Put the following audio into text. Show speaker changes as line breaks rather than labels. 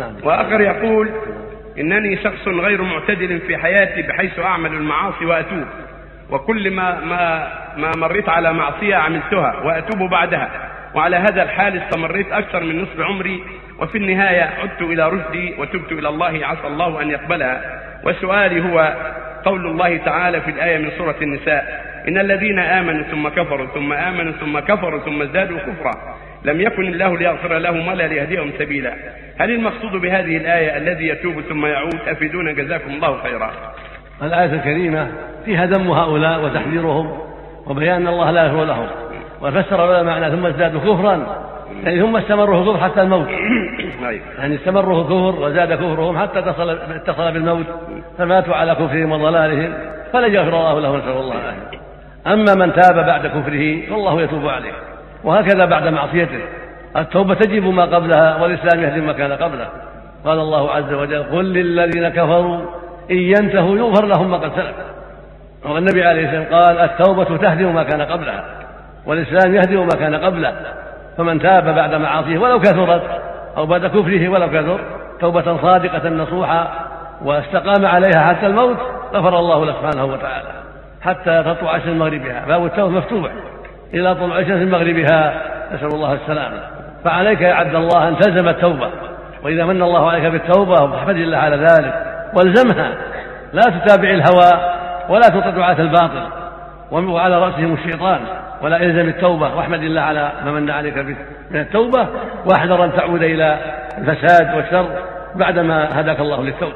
نعم.
وآخر يقول إنني شخص غير معتدل في حياتي بحيث أعمل المعاصي وأتوب وكل ما ما ما مريت على معصية عملتها وأتوب بعدها وعلى هذا الحال استمريت أكثر من نصف عمري وفي النهاية عدت إلى رشدي وتبت إلى الله عسى الله أن يقبلها. وسؤالي هو قول الله تعالى في الآية من سورة النساء إن الذين آمنوا ثم كفروا ثم آمنوا ثم كفروا ثم ازدادوا كفرا. لم يكن الله ليغفر لهم ولا ليهديهم سبيلا. هل المقصود بهذه الآية الذي يتوب ثم يعود أفيدونا جزاكم الله خيرا؟
الآية الكريمة فيها ذم هؤلاء وتحذيرهم وبيان أن الله لا يغفر لهم. وفسر العلماء معنى ثم ازدادوا كفرا. يعني ثم استمروا الكفر حتى الموت.
أيوة.
يعني استمروا الكفر وزاد كفرهم حتى اتصل اتصل بالموت. فماتوا على كفرهم وضلالهم. فلن يغفر الله لهم نسأل الله العافية أما من تاب بعد كفره فالله يتوب عليه. وهكذا بعد معصيته. التوبة تجب ما قبلها والإسلام يهدم ما كان قبله. قال الله عز وجل قل للذين كفروا إن ينتهوا يغفر لهم ما قد سلف. والنبي عليه الصلاة والسلام قال التوبة تهدم ما كان قبلها والإسلام يهدم ما كان قبله. فمن تاب بعد معاصيه ولو كثرت أو بعد كفره ولو كثر توبة صادقة نصوحا واستقام عليها حتى الموت غفر الله له سبحانه وتعالى حتى تطلع شمس مغربها باب التوبة مفتوح. إلى طلوع شمس مغربها. نسأل الله السلامة. فعليك يا عبد الله أن تلزم التوبة. وإذا من الله عليك بالتوبة فاحمد الله على ذلك. والزمها. لا تتابع الهوى ولا تطع دعاة الباطل. وعلى رأسهم الشيطان. ولا إلزم التوبة. واحمد الله على ما من عليك من التوبة. واحذر أن تعود إلى الفساد والشر بعدما هداك الله للتوبة.